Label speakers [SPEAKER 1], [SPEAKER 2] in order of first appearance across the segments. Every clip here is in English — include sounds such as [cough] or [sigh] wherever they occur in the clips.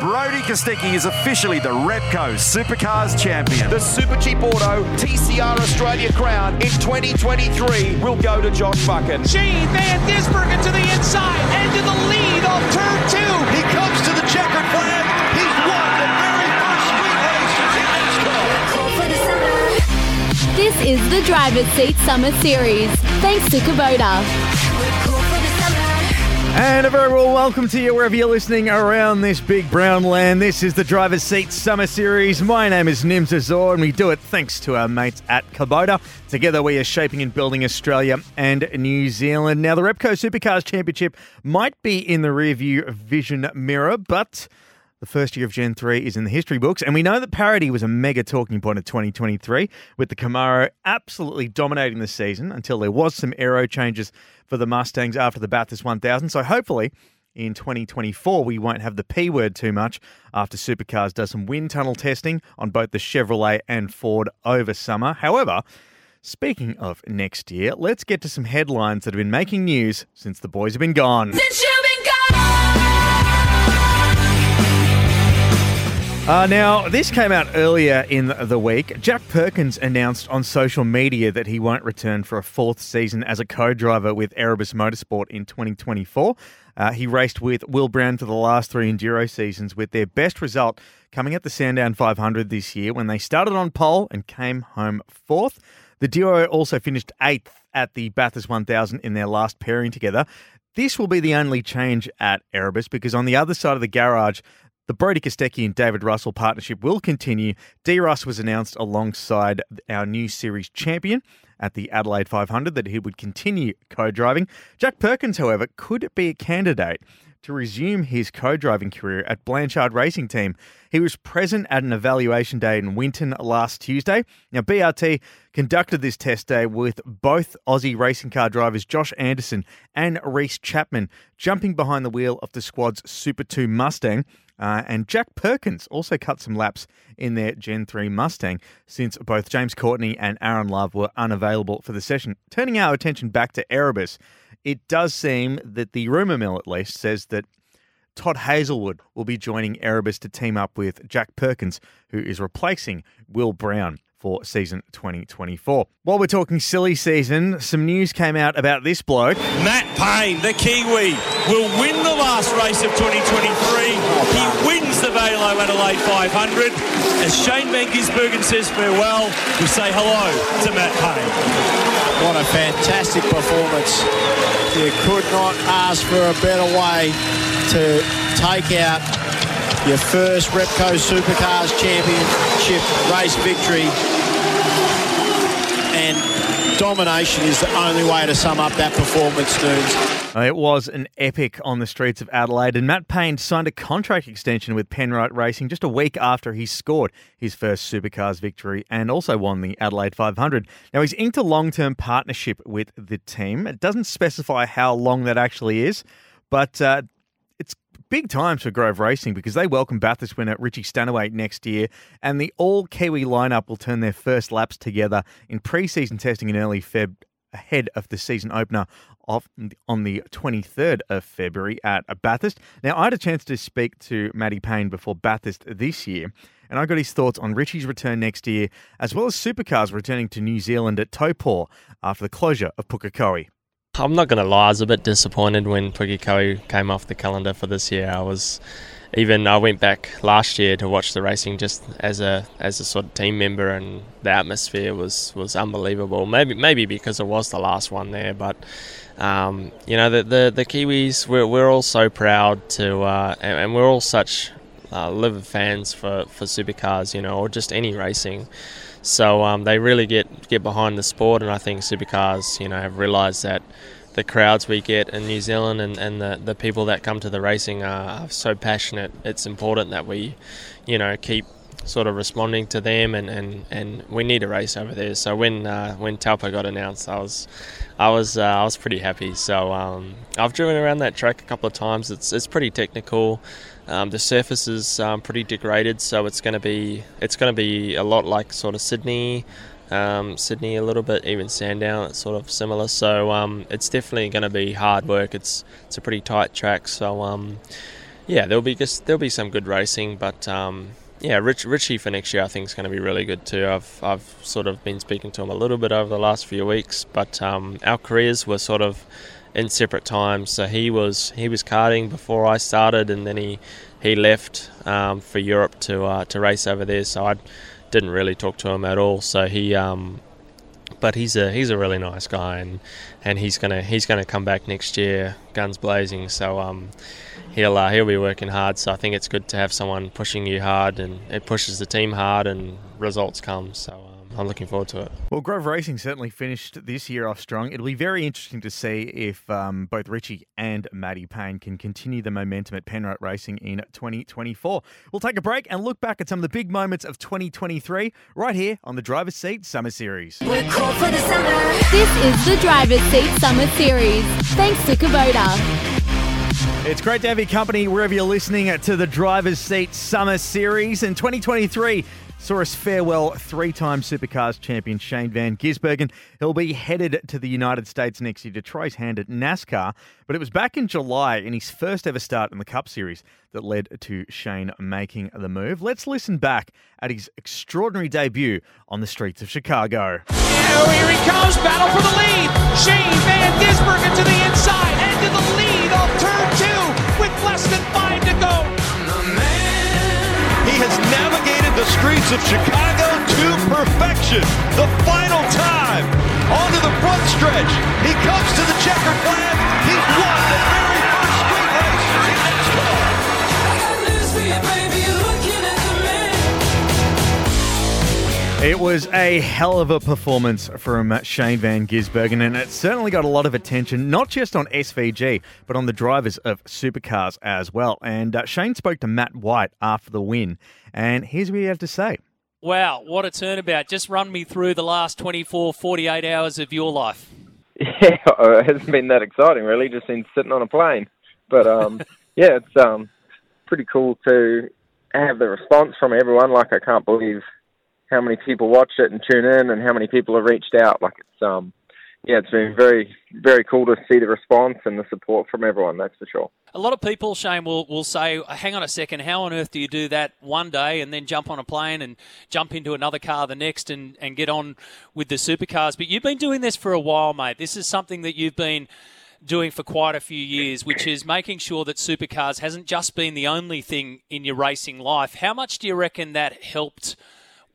[SPEAKER 1] Brodie Kostecki is officially the Repco Supercars champion.
[SPEAKER 2] The Super Cheap Auto TCR Australia crown in 2023 will go to Josh Buchan.
[SPEAKER 3] Shane Van Gisbergen to the inside and to the lead of turn two.
[SPEAKER 2] He comes to the checkered flag. He's won the very first street race in NASCAR.
[SPEAKER 4] This is the Driver's Seat Summer Series, thanks to Kubota.
[SPEAKER 5] And a very well welcome to you wherever you're listening around this big brown land. This is the Driver's Seat Summer Series. My name is Nims Azor, and we do it thanks to our mates at Kubota. Together, we are shaping and building Australia and New Zealand. Now, the Repco Supercars Championship might be in the rearview vision mirror, but the first year of Gen 3 is in the history books, and we know that parity was a mega talking point of 2023, with the Camaro absolutely dominating the season until there was some aero changes for the Mustangs after the Bathurst 1000. So hopefully in 2024 we won't have the P word too much after Supercars does some wind tunnel testing on both the Chevrolet and Ford over summer. However, speaking of next year, let's get to some headlines that have been making news since the boys have been gone. Uh, now, this came out earlier in the week. Jack Perkins announced on social media that he won't return for a fourth season as a co driver with Erebus Motorsport in 2024. Uh, he raced with Will Brown for the last three Enduro seasons, with their best result coming at the Sandown 500 this year when they started on pole and came home fourth. The duo also finished eighth at the Bathurst 1000 in their last pairing together. This will be the only change at Erebus because on the other side of the garage, the Brodie Kostecki and David Russell partnership will continue. D Russ was announced alongside our new series champion at the Adelaide 500 that he would continue co driving. Jack Perkins, however, could be a candidate to resume his co driving career at Blanchard Racing Team. He was present at an evaluation day in Winton last Tuesday. Now, BRT conducted this test day with both Aussie racing car drivers Josh Anderson and Reese Chapman jumping behind the wheel of the squad's Super 2 Mustang. Uh, and Jack Perkins also cut some laps in their Gen 3 Mustang since both James Courtney and Aaron Love were unavailable for the session. Turning our attention back to Erebus, it does seem that the rumour mill, at least, says that Todd Hazelwood will be joining Erebus to team up with Jack Perkins, who is replacing Will Brown for season 2024. While we're talking silly season, some news came out about this bloke.
[SPEAKER 6] Matt Payne, the Kiwi, will win the last race of 2023. He wins the VAILO Adelaide 500. As Shane Van Gisbergen says farewell, we say hello to Matt Payne.
[SPEAKER 7] What a fantastic performance. You could not ask for a better way to take out your first Repco Supercars Championship race victory. Domination is the only way to sum up that performance, Nunes.
[SPEAKER 5] Uh, It was an epic on the streets of Adelaide, and Matt Payne signed a contract extension with Penrite Racing just a week after he scored his first Supercars victory and also won the Adelaide 500. Now, he's inked a long term partnership with the team. It doesn't specify how long that actually is, but uh, big times for Grove Racing because they welcome Bathurst winner Richie Stanaway next year, and the all Kiwi lineup will turn their first laps together in pre-season testing in early Feb ahead of the season opener of, on the 23rd of February at Bathurst. Now, I had a chance to speak to Matty Payne before Bathurst this year, and I got his thoughts on Richie's return next year, as well as supercars returning to New Zealand at Taupo after the closure of Pukekohe.
[SPEAKER 8] I'm not going to lie, I was a bit disappointed when Pukekohe came off the calendar for this year. I was even I went back last year to watch the racing just as a as a sort of team member, and the atmosphere was was unbelievable. Maybe maybe because it was the last one there, but um, you know the, the the Kiwis we're we're all so proud to uh, and, and we're all such uh, livid fans for for supercars, you know, or just any racing. So um, they really get get behind the sport, and I think supercars, you know, have realised that the crowds we get in New Zealand and, and the, the people that come to the racing are, are so passionate. It's important that we, you know, keep sort of responding to them, and, and, and we need a race over there. So when uh, when Taupo got announced, I was I was uh, I was pretty happy. So um, I've driven around that track a couple of times. It's it's pretty technical. Um, the surface is um, pretty degraded, so it's going to be it's going to be a lot like sort of Sydney, um, Sydney a little bit, even Sandown. It's sort of similar. So um, it's definitely going to be hard work. It's it's a pretty tight track. So um, Yeah, there'll be just there'll be some good racing, but um, yeah, Rich, Richie for next year I think is going to be really good too. I've I've sort of been speaking to him a little bit over the last few weeks, but um, our careers were sort of in separate times. So he was he was karting before I started, and then he he left um, for Europe to uh, to race over there. So I didn't really talk to him at all. So he um, but he's a he's a really nice guy, and and he's gonna he's gonna come back next year, guns blazing. So um, he'll uh, he'll be working hard. So I think it's good to have someone pushing you hard, and it pushes the team hard, and results come. So. I'm looking forward to it.
[SPEAKER 5] Well, Grove Racing certainly finished this year off strong. It'll be very interesting to see if um, both Richie and Matty Payne can continue the momentum at Penrite Racing in 2024. We'll take a break and look back at some of the big moments of 2023 right here on the Driver's Seat Summer Series.
[SPEAKER 4] We're cool for the summer. This is the Driver's Seat Summer Series. Thanks to Kubota.
[SPEAKER 5] It's great to have your company wherever you're listening to the Driver's Seat Summer Series. In 2023, saw us farewell three time Supercars champion Shane Van Gisbergen. He'll be headed to the United States next year to try his hand at NASCAR, but it was back in July in his first ever start in the Cup Series that led to Shane making the move. Let's listen back at his extraordinary debut on the streets of Chicago.
[SPEAKER 3] Now here he comes, battle for the lead. Shane Van Gisbergen to the inside and to the lead of turn two with less than five to go.
[SPEAKER 2] He has navigated the streets of Chicago to perfection. The final time onto the front stretch. He comes to the checkered flag. He won
[SPEAKER 5] It was a hell of a performance from Shane Van Gisbergen, and it certainly got a lot of attention, not just on SVG, but on the drivers of supercars as well. And uh, Shane spoke to Matt White after the win, and here's what he had to say.
[SPEAKER 9] Wow, what a turnabout. Just run me through the last 24, 48 hours of your life. [laughs]
[SPEAKER 10] Yeah, it hasn't been that exciting really. Just been sitting on a plane, but um, [laughs] yeah, it's um, pretty cool to have the response from everyone. Like I can't believe how many people watch it and tune in, and how many people have reached out. Like it's um, yeah, it's been very very cool to see the response and the support from everyone. That's for sure.
[SPEAKER 9] A lot of people, Shane, will, will say, hang on a second, how on earth do you do that one day and then jump on a plane and jump into another car the next and, and get on with the supercars? But you've been doing this for a while, mate. This is something that you've been doing for quite a few years, which is making sure that supercars hasn't just been the only thing in your racing life. How much do you reckon that helped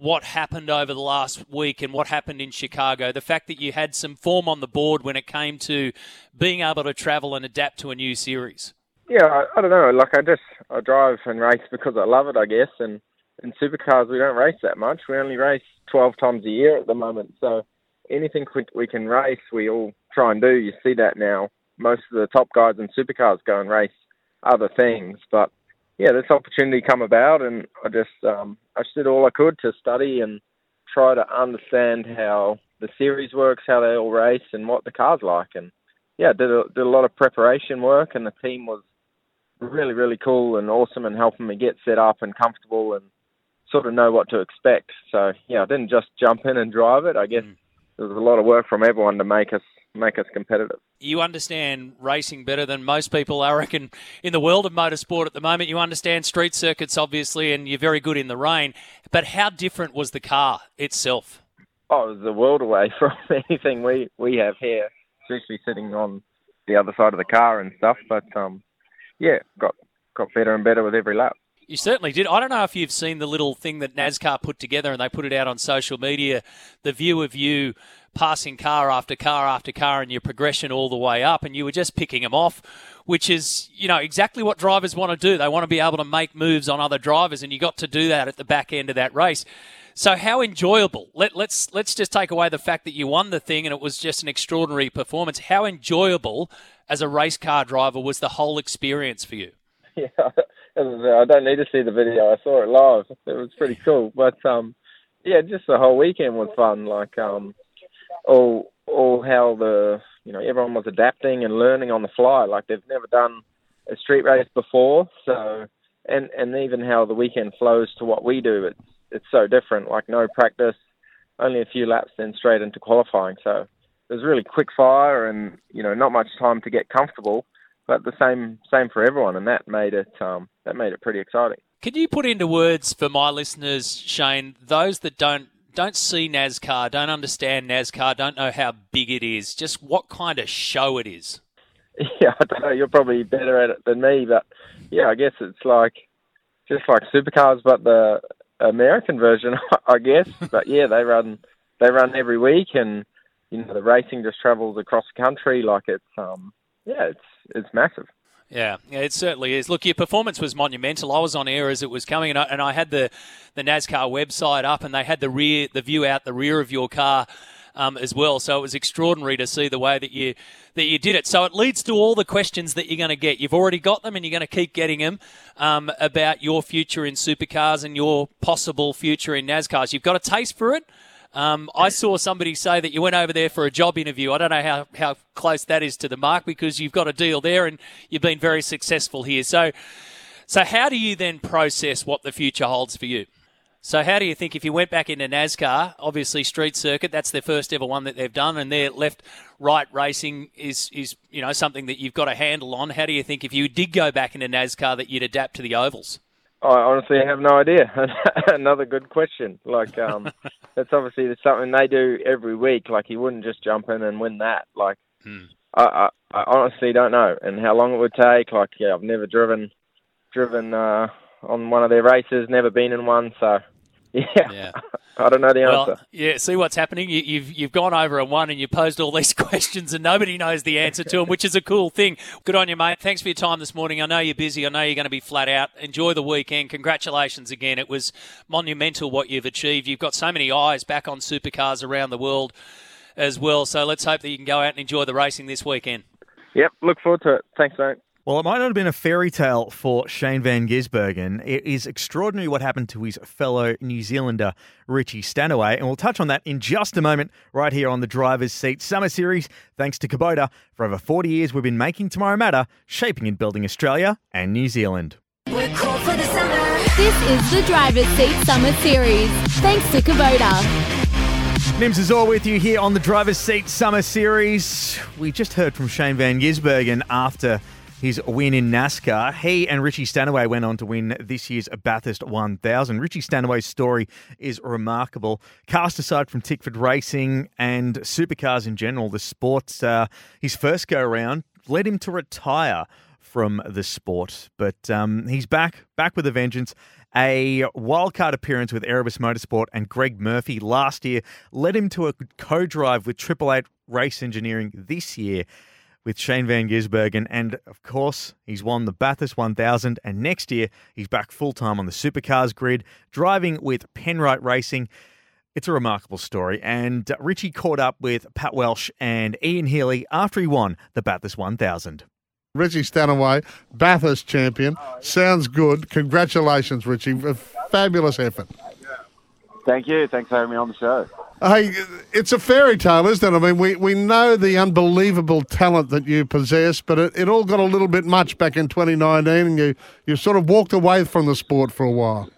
[SPEAKER 9] what happened over the last week and what happened in Chicago? The fact that you had some form on the board when it came to being able to travel and adapt to a new series.
[SPEAKER 10] Yeah, I, I don't know. Like I just I drive and race because I love it, I guess. And in supercars, we don't race that much. We only race twelve times a year at the moment. So anything we, we can race, we all try and do. You see that now. Most of the top guys in supercars go and race other things, but yeah, this opportunity come about, and I just um, I just did all I could to study and try to understand how the series works, how they all race, and what the car's like. And yeah, did a, did a lot of preparation work, and the team was really really cool and awesome and helping me get set up and comfortable and sort of know what to expect. So yeah, I didn't just jump in and drive it. I guess mm. there was a lot of work from everyone to make us make us competitive.
[SPEAKER 9] You understand racing better than most people, I reckon, in the world of motorsport at the moment. You understand street circuits, obviously, and you're very good in the rain. But how different was the car itself?
[SPEAKER 10] Oh, it was a world away [laughs] from anything we, we have here, especially sitting on the other side of the car and stuff. But um, yeah, got got better and better with every lap.
[SPEAKER 9] You certainly did. I don't know if you've seen the little thing that NASCAR put together and they put it out on social media the view of you passing car after car after car and your progression all the way up, and you were just picking them off, which is, you know, exactly what drivers want to do. They want to be able to make moves on other drivers, and you got to do that at the back end of that race. So how enjoyable? Let, let's let's just take away the fact that you won the thing and it was just an extraordinary performance. How enjoyable as a race car driver was the whole experience for you? [laughs]
[SPEAKER 10] Yeah, I don't need to see the video. I saw it live. It was pretty cool. But um, yeah, just the whole weekend was fun. Like um, all all how the you know everyone was adapting and learning on the fly. Like they've never done a street race before. So and and even how the weekend flows to what we do. It's it's so different. Like no practice, only a few laps, then straight into qualifying. So it was really quick fire and you know not much time to get comfortable. but the same same for everyone, and that made it um, that made it pretty exciting.
[SPEAKER 9] Can you put into words for my listeners, Shane, those that don't don't see NASCAR, don't understand NASCAR, don't know how big it is, just what kind of show it is? [laughs]
[SPEAKER 10] Yeah, I don't know. You're probably better at it than me, but yeah, I guess it's like just like supercars, but the American version, [laughs] I guess. But yeah, they run they run every week, and you know the racing just travels across the country. Like it's um yeah, it's it's massive.
[SPEAKER 9] Yeah, yeah, it certainly is. Look, your performance was monumental. I was on air as it was coming, and I, and I had the the NASCAR website up, and they had the rear the view out the rear of your car. Um, as well. So it was extraordinary to see the way that you that you did it. So it leads to all the questions that you're going to get. You've already got them, and you're going to keep getting them um, about your future in supercars and your possible future in NASCARs. You've got a taste for it. Um, I saw somebody say that you went over there for a job interview. I don't know how, how close that is to the mark because you've got a deal there and you've been very successful here. So, so how do you then process what the future holds for you? So, how do you think if you went back into NASCAR, obviously street circuit, that's their first ever one that they've done, and their left right racing is is you know something that you've got a handle on. How do you think if you did go back into NASCAR that you'd adapt to the ovals?
[SPEAKER 10] I honestly have no idea. [laughs] Another good question. Like, um, [laughs] that's obviously something they do every week. Like, he wouldn't just jump in and win that. Like,
[SPEAKER 9] hmm.
[SPEAKER 10] I, I, I honestly don't know, and how long it would take. Like, yeah, I've never driven driven uh, on one of their races. Never been in one, so [laughs] yeah.
[SPEAKER 9] Yeah.
[SPEAKER 10] I don't know the
[SPEAKER 9] Well,
[SPEAKER 10] answer.
[SPEAKER 9] yeah. See what's happening. You, you've you've gone over and won, and you posed all these [laughs] questions, and nobody knows the answer to them, which is a cool thing. Good on you, mate. Thanks for your time this morning. I know you're busy. I know you're going to be flat out. Enjoy the weekend. Congratulations again. It was monumental what you've achieved. You've got so many eyes back on supercars around the world as well. So let's hope that you can go out and enjoy the racing this weekend.
[SPEAKER 10] Yep, look forward to it. Thanks, mate.
[SPEAKER 5] Well, it might not have been a fairy tale for Shane Van Gisbergen. It is extraordinary what happened to his fellow New Zealander, Richie Stanaway, and we'll touch on that in just a moment right here on the Driver's Seat Summer Series. Thanks to Kubota. For over 40 years, we've been making tomorrow matter, shaping and building Australia and New Zealand.
[SPEAKER 4] We're cool for the summer. This is the Driver's Seat Summer Series. Thanks to Kubota.
[SPEAKER 5] Nims is all with you here on the Driver's Seat Summer Series. We just heard from Shane Van Gisbergen after his win in NASCAR. He and Richie Stanaway went on to win this year's Bathurst 1000. Richie Stanaway's story is remarkable. Cast aside from Tickford Racing and supercars in general, the sports, uh, his first go around led him to retire from the sport. But um, he's back, back with a vengeance. A wildcard appearance with Erebus Motorsport and Greg Murphy last year led him to a co drive with Triple Eight Race Engineering this year with Shane Van Gisbergen. And of course, he's won the Bathurst 1000. And next year, he's back full time on the supercars grid, driving with Penrite Racing. It's a remarkable story. And uh, Richie caught up with Pat Welsh and Ian Healy after he won the Bathurst 1000.
[SPEAKER 11] Richie Stanaway, Bathurst champion. Sounds good. Congratulations, Richie. A fabulous effort.
[SPEAKER 12] Thank you. Thanks for having me on the show.
[SPEAKER 11] Hey, it's a fairy tale, isn't it? I mean, we, we know the unbelievable talent that you possess, but it, it all got a little bit much back in 2019, and you, you sort of walked away from the sport for a while.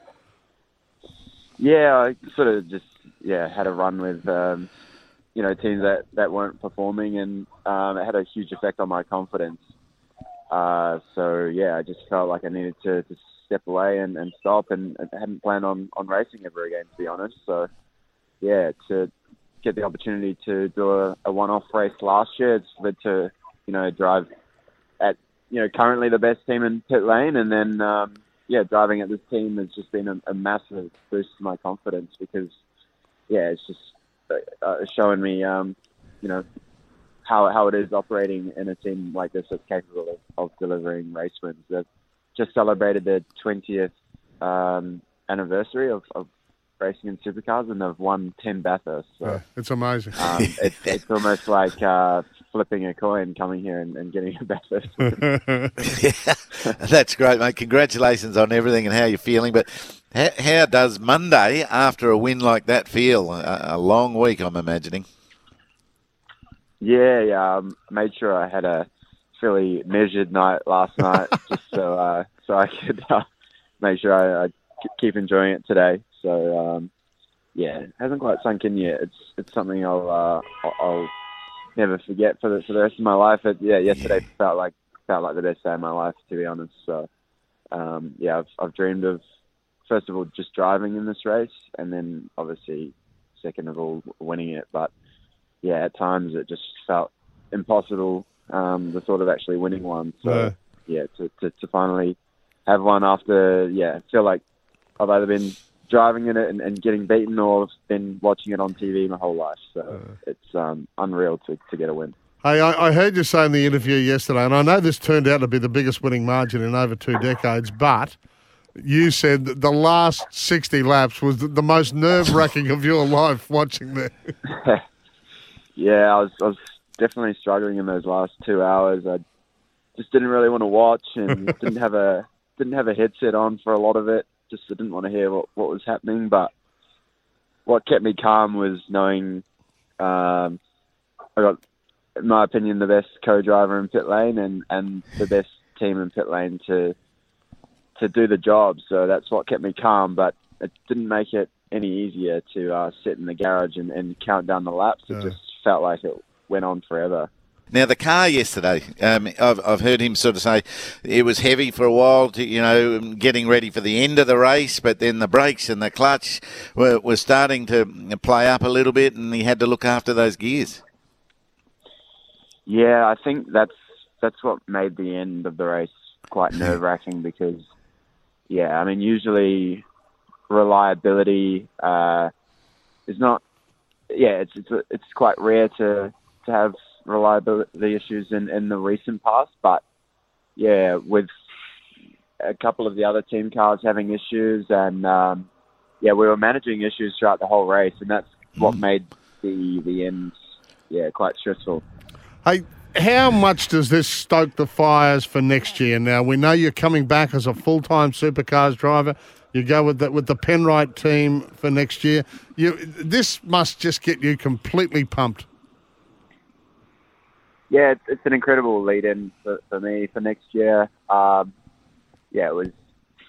[SPEAKER 12] Yeah, I sort of just yeah had a run with um, you know teams that, that weren't performing, and um, it had a huge effect on my confidence. Uh, so yeah, I just felt like I needed to, to step away and, and stop, and, and hadn't planned on, on racing ever again, to be honest. So yeah, to get the opportunity to do a, a one-off race last year, it's led to you know drive at you know currently the best team in pit lane, and then um, yeah, driving at this team has just been a, a massive boost to my confidence because yeah, it's just uh, showing me um, you know how how it is operating in a team like this that's capable of, of delivering race wins. They've just celebrated their 20th um, anniversary of, of racing in supercars, and they've won 10 Bathurst. So,
[SPEAKER 11] Yeah, it's amazing.
[SPEAKER 12] um, [laughs] it's, it's almost like uh, flipping a coin, coming here and, and getting a Bathurst.
[SPEAKER 13] yeah, [laughs] [laughs] that's great, mate. Congratulations on everything and how you're feeling. But how, how does Monday, after a win like that, feel? A, a long week, I'm imagining.
[SPEAKER 12] Yeah, yeah. Um, made sure I had a fairly measured night last night, just so uh, so I could uh, make sure I, I keep enjoying it today. So um, yeah, it hasn't quite sunk in yet. It's it's something I'll uh, I'll, never forget for the for the rest of my life. It, yeah, yesterday felt like felt like the best day of my life, to be honest. So, um, yeah, I've, I've dreamed of first of all just driving in this race, and then obviously second of all winning it. But yeah, at times it just felt impossible. Um, the thought of actually winning one. So yeah, to, to, to finally have one after yeah, feel like I've either been driving in it and, and getting beaten or been watching it on TV my whole life. So it's um, unreal to, to get a win.
[SPEAKER 11] Hey, I, I heard you say in the interview yesterday, and I know this turned out to be the biggest winning margin in over two decades, but you said that the last 60 laps was the, the most nerve wracking of your life watching that. [laughs]
[SPEAKER 12] yeah, I was, I was definitely struggling in those last two hours. I just didn't really want to watch and [laughs] didn't have a didn't have a headset on for a lot of it. Just I didn't want to hear what, what was happening. But what kept me calm was knowing um, I got, in my opinion, the best co-driver in pit lane and, and the best team in pit lane to to do the job. So that's what kept me calm. But it didn't make it any easier to uh, sit in the garage and, and count down the laps. It just felt like it went on forever.
[SPEAKER 13] Now the car yesterday, um, I've, I've heard him sort of say it was heavy for a while, to, you know, getting ready for the end of the race, but then the brakes and the clutch were, were starting to play up a little bit, and he had to look after those gears.
[SPEAKER 12] Yeah, I think that's that's what made the end of the race quite [laughs] nerve wracking because, yeah, I mean, usually reliability uh, is not. Yeah, it's it's it's quite rare to to have reliability issues in in the recent past, but yeah, with a couple of the other team cars having issues and um, yeah, we were managing issues throughout the whole race, and that's what made the the end yeah quite stressful.
[SPEAKER 11] Hey, how much does this stoke the fires for next year? Now we know you're coming back as a full-time supercars driver. You go with the, with the Penrite team for next year. You this must just get you completely pumped.
[SPEAKER 12] Yeah, it's, it's an incredible lead-in for, for me for next year. Um, yeah, it was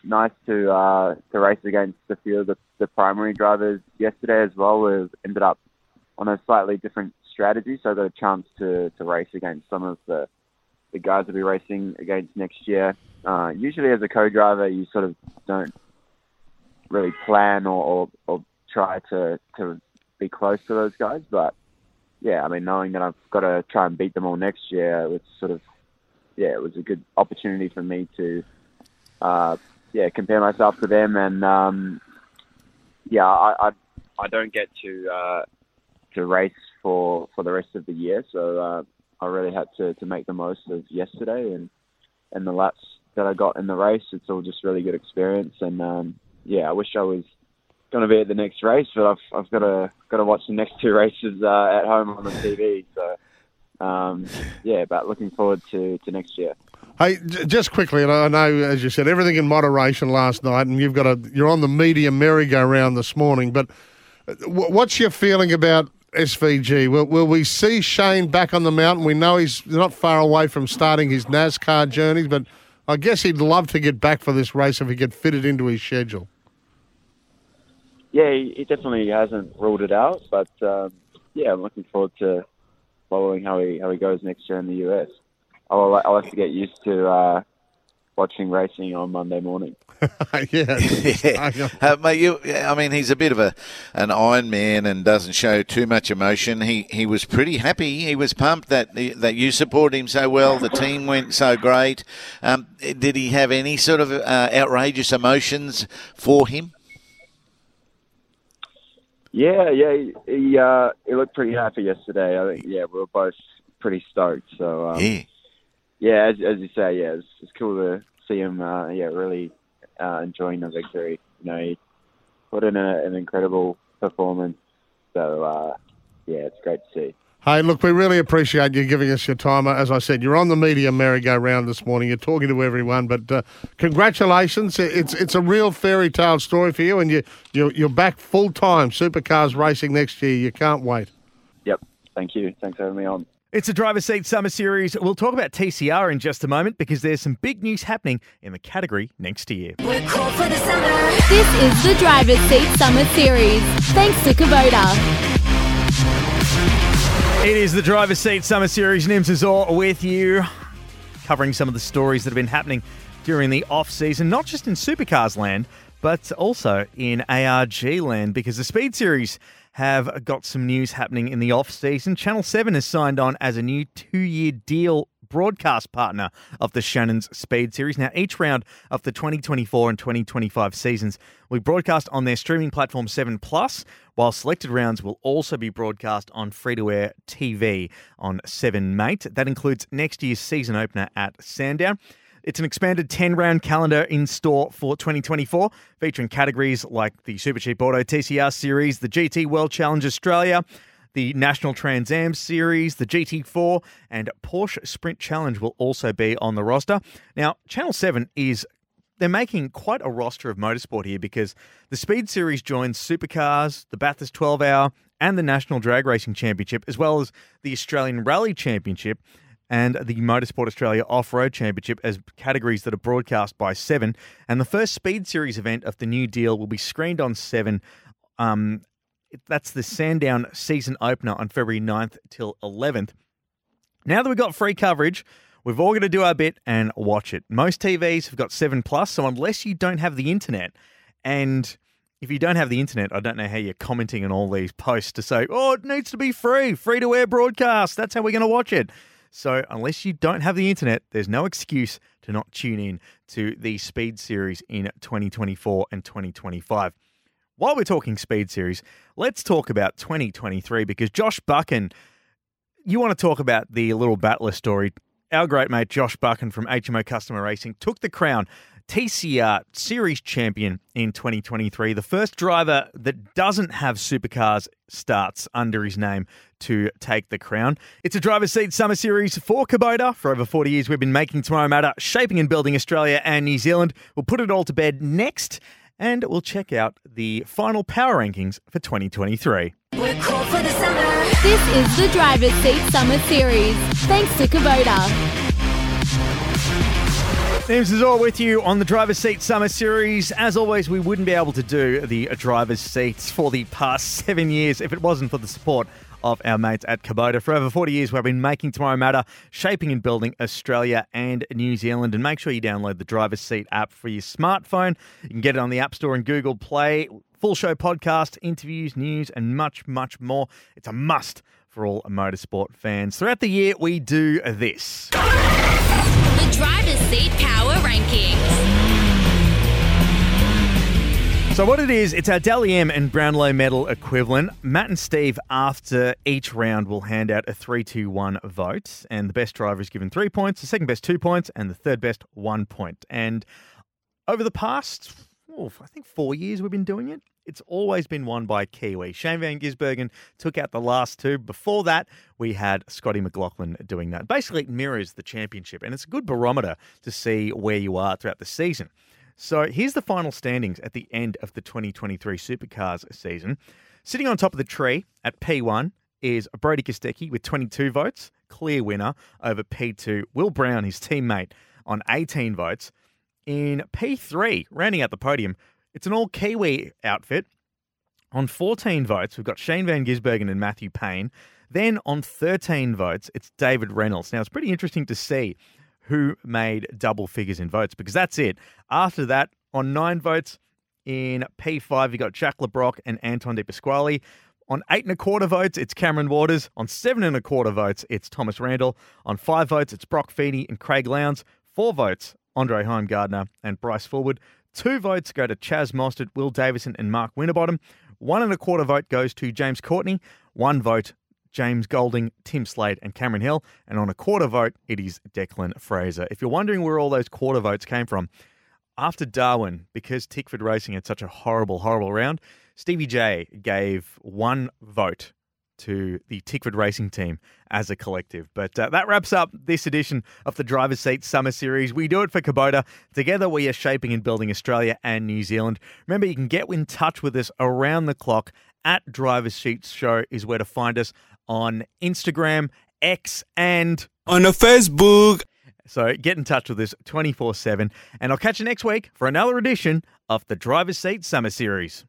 [SPEAKER 12] nice to uh, to race against a few of the, the primary drivers yesterday as well. We ended up on a slightly different strategy, so I got a chance to, to race against some of the the guys will be racing against next year. Uh, usually, as a co-driver, you sort of don't really plan or, or, or try to, to be close to those guys, but yeah, I mean, knowing that I've got to try and beat them all next year, it was sort of, yeah, it was a good opportunity for me to, uh, yeah, compare myself to them. And, um, yeah, I, I, I don't get to, uh, to race for, for the rest of the year. So, uh, I really had to, to make the most of yesterday and, and the laps that I got in the race. It's all just really good experience. And, um, yeah, I wish I was, going to be at the next race, but I've I've got to got to watch the next two [laughs] races uh, at home on the TV. So um, yeah, but looking forward to, to next year.
[SPEAKER 11] Hey, just quickly, and I know, as you said, everything in moderation last night, and you've got a you're on the media merry-go-round this morning. But uh, what's your feeling about SVG? Will, will we see Shane back on the mountain? We know he's not far away from starting his NASCAR journeys, but I guess he'd love to get back for this race if he could fit it into his schedule.
[SPEAKER 12] Yeah, he, he definitely hasn't ruled it out, but um, yeah, I'm looking forward to following how he how he goes next year in the US. I'll I'll have to get used to uh, watching racing on Monday morning.
[SPEAKER 11] yeah, [laughs]
[SPEAKER 13] yeah. Uh, mate, you, I mean, he's a bit of a an Iron Man and doesn't show too much emotion. He he was pretty happy. He was pumped that that you supported him so well. The team went so great. Um, did he have any sort of uh, outrageous emotions for him?
[SPEAKER 12] Yeah, yeah, he he, uh, he looked pretty happy yesterday. I think yeah, we were both pretty stoked. So um,
[SPEAKER 13] Yeah.
[SPEAKER 12] yeah, as, as you say, yeah, it's, it's cool to see him. Uh, yeah, really uh, enjoying the victory. You know, he put in a, an incredible performance. So uh, yeah, it's great to see.
[SPEAKER 11] Hey, look, we really appreciate you giving us your time. As I said, you're on the media merry-go-round this morning. You're talking to everyone, but uh, congratulations! It's it's a real fairy tale story for you, and you you're, you're back full time supercars racing next year. You can't wait.
[SPEAKER 12] Yep. Thank you. Thanks for having me on.
[SPEAKER 5] It's a driver's seat summer series. We'll talk about TCR in just a moment because there's some big news happening in the category next year. We're cool for the summer.
[SPEAKER 4] This is the Driver's Seat Summer Series. Thanks to Kubota.
[SPEAKER 5] It is the driver's seat summer series. Nims is all with you. covering some of the stories that have been happening during the off season, not just in supercars land, but also in ARG land, because the Speed Series have got some news happening in the off season. Channel 7 has signed on as a new two year deal broadcast partner of the Shannon's Speed Series. Now, each round of the 2024 and 2025 seasons we broadcast on their streaming platform 7 Plus, while selected rounds will also be broadcast on free to air TV on 7 Mate. That includes next year's season opener at Sandown. It's an expanded 10 round calendar in store for 2024, featuring categories like the Super Cheap Auto TCR Series, the GT World Challenge Australia, the National Trans Am Series, the GT4, and Porsche Sprint Challenge will also be on the roster. Now, Channel 7 is they're making quite a roster of motorsport here because the Speed Series joins Supercars, the Bathurst 12 Hour, and the National Drag Racing Championship, as well as the Australian Rally Championship and the Motorsport Australia Off Road Championship as categories that are broadcast by Seven. And the first Speed Series event of the new deal will be screened on Seven. Um, that's the Sandown season opener on February 9th till 11th. Now that we've got free coverage, we've all got to do our bit and watch it. Most TVs have got 7 Plus, so unless you don't have the internet, and if you don't have the internet, I don't know how you're commenting on all these posts to say, oh, it needs to be free, free to air broadcast. That's how we're going to watch it. So, unless you don't have the internet, there's no excuse to not tune in to the Speed Series in 2024 and 2025. While we're talking Speed Series, let's talk about 2023 because Josh Buchan, you want to talk about the little battler story. Our great mate Josh Buchan from HMO Customer Racing took the crown TCR Series champion in 2023, the first driver that doesn't have supercars starts under his name to take the crown. It's a driver's seat summer series for Kubota. For over 40 years, we've been making tomorrow matter, shaping and building Australia and New Zealand. We'll put it all to bed next, and we'll check out the final power rankings for 2023.
[SPEAKER 4] This is the Driver's Seat Summer Series, thanks to Kubota.
[SPEAKER 5] Nims is all with you on the Driver's Seat Summer Series. As always, we wouldn't be able to do the driver's seats for the past seven years if it wasn't for the support of our mates at Kubota. For over 40 years, we've been making tomorrow matter, shaping and building Australia and New Zealand. And make sure you download the Driver's Seat app for your smartphone. You can get it on the App Store and Google Play. Full show podcast, interviews, news, and much, much more. It's a must for all motorsport fans. Throughout the year, we do this.
[SPEAKER 14] The driver's seat power rankings.
[SPEAKER 5] So what it is, it's our Dally and Brownlow medal equivalent. Matt and Steve, after each round, will hand out a 3-2-1 vote, and the best driver is given three points, the second best two points, and the third best one point. And over the past, I think four years we've been doing it, it's always been won by Kiwi. Shane Van Gisbergen took out the last two. Before that, we had Scotty McLaughlin doing that. Basically, it mirrors the championship, and it's a good barometer to see where you are throughout the season. So here's the final standings at the end of the 2023 Supercars season. Sitting on top of the tree at P1 is Brodie Kostecki with 22 votes, clear winner over P2. Will Brown, his teammate, on 18 votes. In P3, rounding out the podium, it's an all Kiwi outfit. On 14 votes, we've got Shane Van Gisbergen and Matthew Payne. Then on 13 votes, it's David Reynolds. Now, it's pretty interesting to see who made double figures in votes because that's it. After that, on nine votes in P5, you got Jack Le Brocq and Anton De Pasquale. On eight and a quarter votes, it's Cameron Waters. On seven and a quarter votes, it's Thomas Randall. On five votes, it's Broc Feeney and Craig Lowndes. Four votes, Andre Heimgartner and Bryce Fullwood. Two votes go to Chaz Mostert, Will Davison, and Mark Winterbottom. One and a quarter vote goes to James Courtney. One vote, James Golding, Tim Slade, and Cameron Hill. And on a quarter vote, it is Declan Fraser. If you're wondering where all those quarter votes came from, after Darwin, because Tickford Racing had such a horrible, horrible round, Stevie J gave one vote to the Tickford Racing team as a collective. But uh, that wraps up this edition of the Driver's Seat Summer Series. We do it for Kubota. Together, we are shaping and building Australia and New Zealand. Remember, you can get in touch with us around the clock at Driver's Seat Show is where to find us on Instagram, X, and
[SPEAKER 15] on a Facebook.
[SPEAKER 5] So get in touch with us 24 7. And I'll catch you next week for another edition of the Driver's Seat Summer Series.